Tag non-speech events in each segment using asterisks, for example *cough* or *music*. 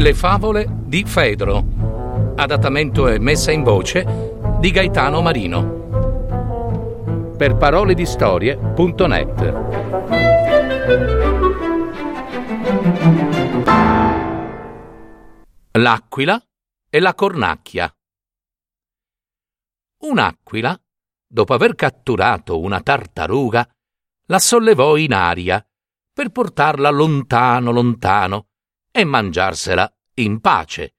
Le favole di Fedro. Adattamento e messa in voce di Gaetano Marino. Per parole di storie.net. L'aquila e la cornacchia. Un'aquila, dopo aver catturato una tartaruga, la sollevò in aria per portarla lontano lontano e mangiarsela in pace.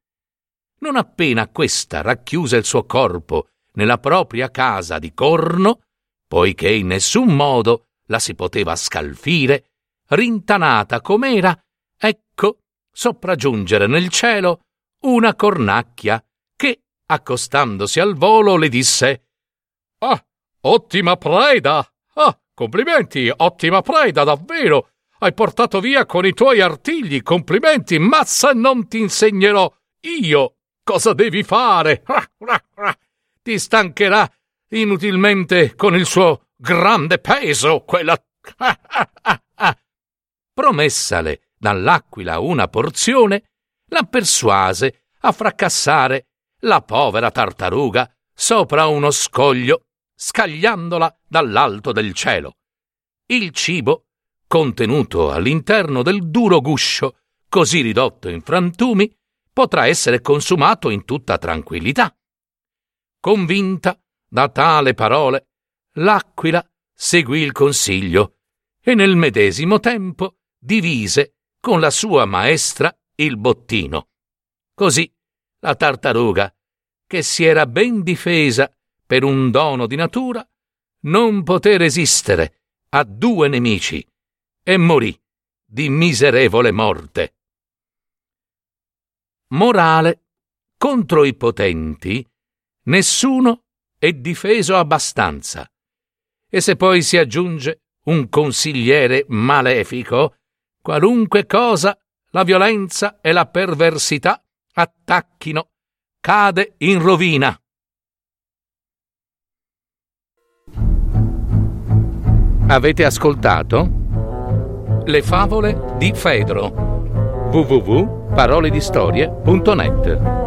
Non appena questa racchiuse il suo corpo nella propria casa di corno, poiché in nessun modo la si poteva scalfire, rintanata com'era, ecco sopraggiungere nel cielo una cornacchia che, accostandosi al volo, le disse Ah, ottima preda! Ah, complimenti, ottima preda, davvero! Hai portato via con i tuoi artigli, complimenti, ma se non ti insegnerò io cosa devi fare. Ti stancherà inutilmente con il suo grande peso, quella... *laughs* Promessale dall'aquila una porzione, la persuase a fracassare la povera tartaruga sopra uno scoglio, scagliandola dall'alto del cielo. Il cibo contenuto all'interno del duro guscio, così ridotto in frantumi, potrà essere consumato in tutta tranquillità. Convinta da tale parole, l'aquila seguì il consiglio e nel medesimo tempo divise con la sua maestra il bottino. Così la tartaruga, che si era ben difesa per un dono di natura, non poté resistere a due nemici e morì di miserevole morte. Morale. Contro i potenti nessuno è difeso abbastanza. E se poi si aggiunge un consigliere malefico, qualunque cosa la violenza e la perversità attacchino, cade in rovina. Avete ascoltato? Le favole di Fedro. www.paroledistorie.net